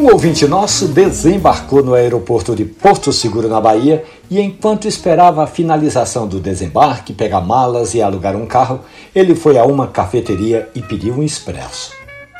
Um ouvinte nosso desembarcou no aeroporto de Porto Seguro, na Bahia, e enquanto esperava a finalização do desembarque, pegar malas e alugar um carro, ele foi a uma cafeteria e pediu um expresso.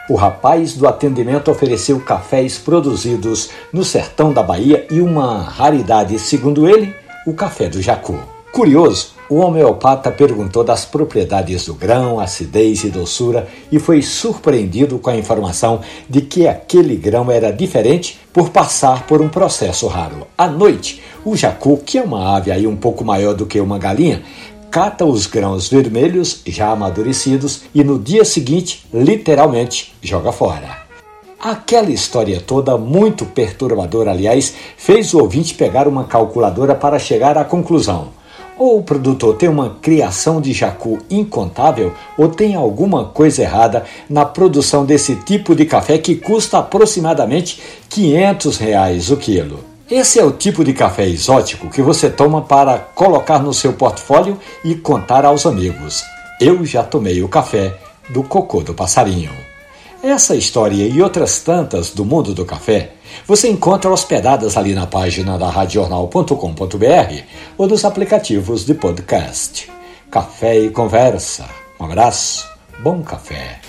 O rapaz do atendimento ofereceu cafés produzidos no sertão da Bahia e uma raridade, segundo ele, o café do Jacu. Curioso, o homeopata perguntou das propriedades do grão, acidez e doçura e foi surpreendido com a informação de que aquele grão era diferente por passar por um processo raro. À noite, o jacu, que é uma ave aí um pouco maior do que uma galinha, cata os grãos vermelhos já amadurecidos e no dia seguinte, literalmente, joga fora. Aquela história toda, muito perturbadora, aliás, fez o ouvinte pegar uma calculadora para chegar à conclusão. Ou o produtor tem uma criação de jacu incontável, ou tem alguma coisa errada na produção desse tipo de café que custa aproximadamente 500 reais o quilo. Esse é o tipo de café exótico que você toma para colocar no seu portfólio e contar aos amigos. Eu já tomei o café do cocô do passarinho. Essa história e outras tantas do mundo do café você encontra hospedadas ali na página da radiojornal.com.br ou nos aplicativos de podcast. Café e conversa. Um abraço, bom café.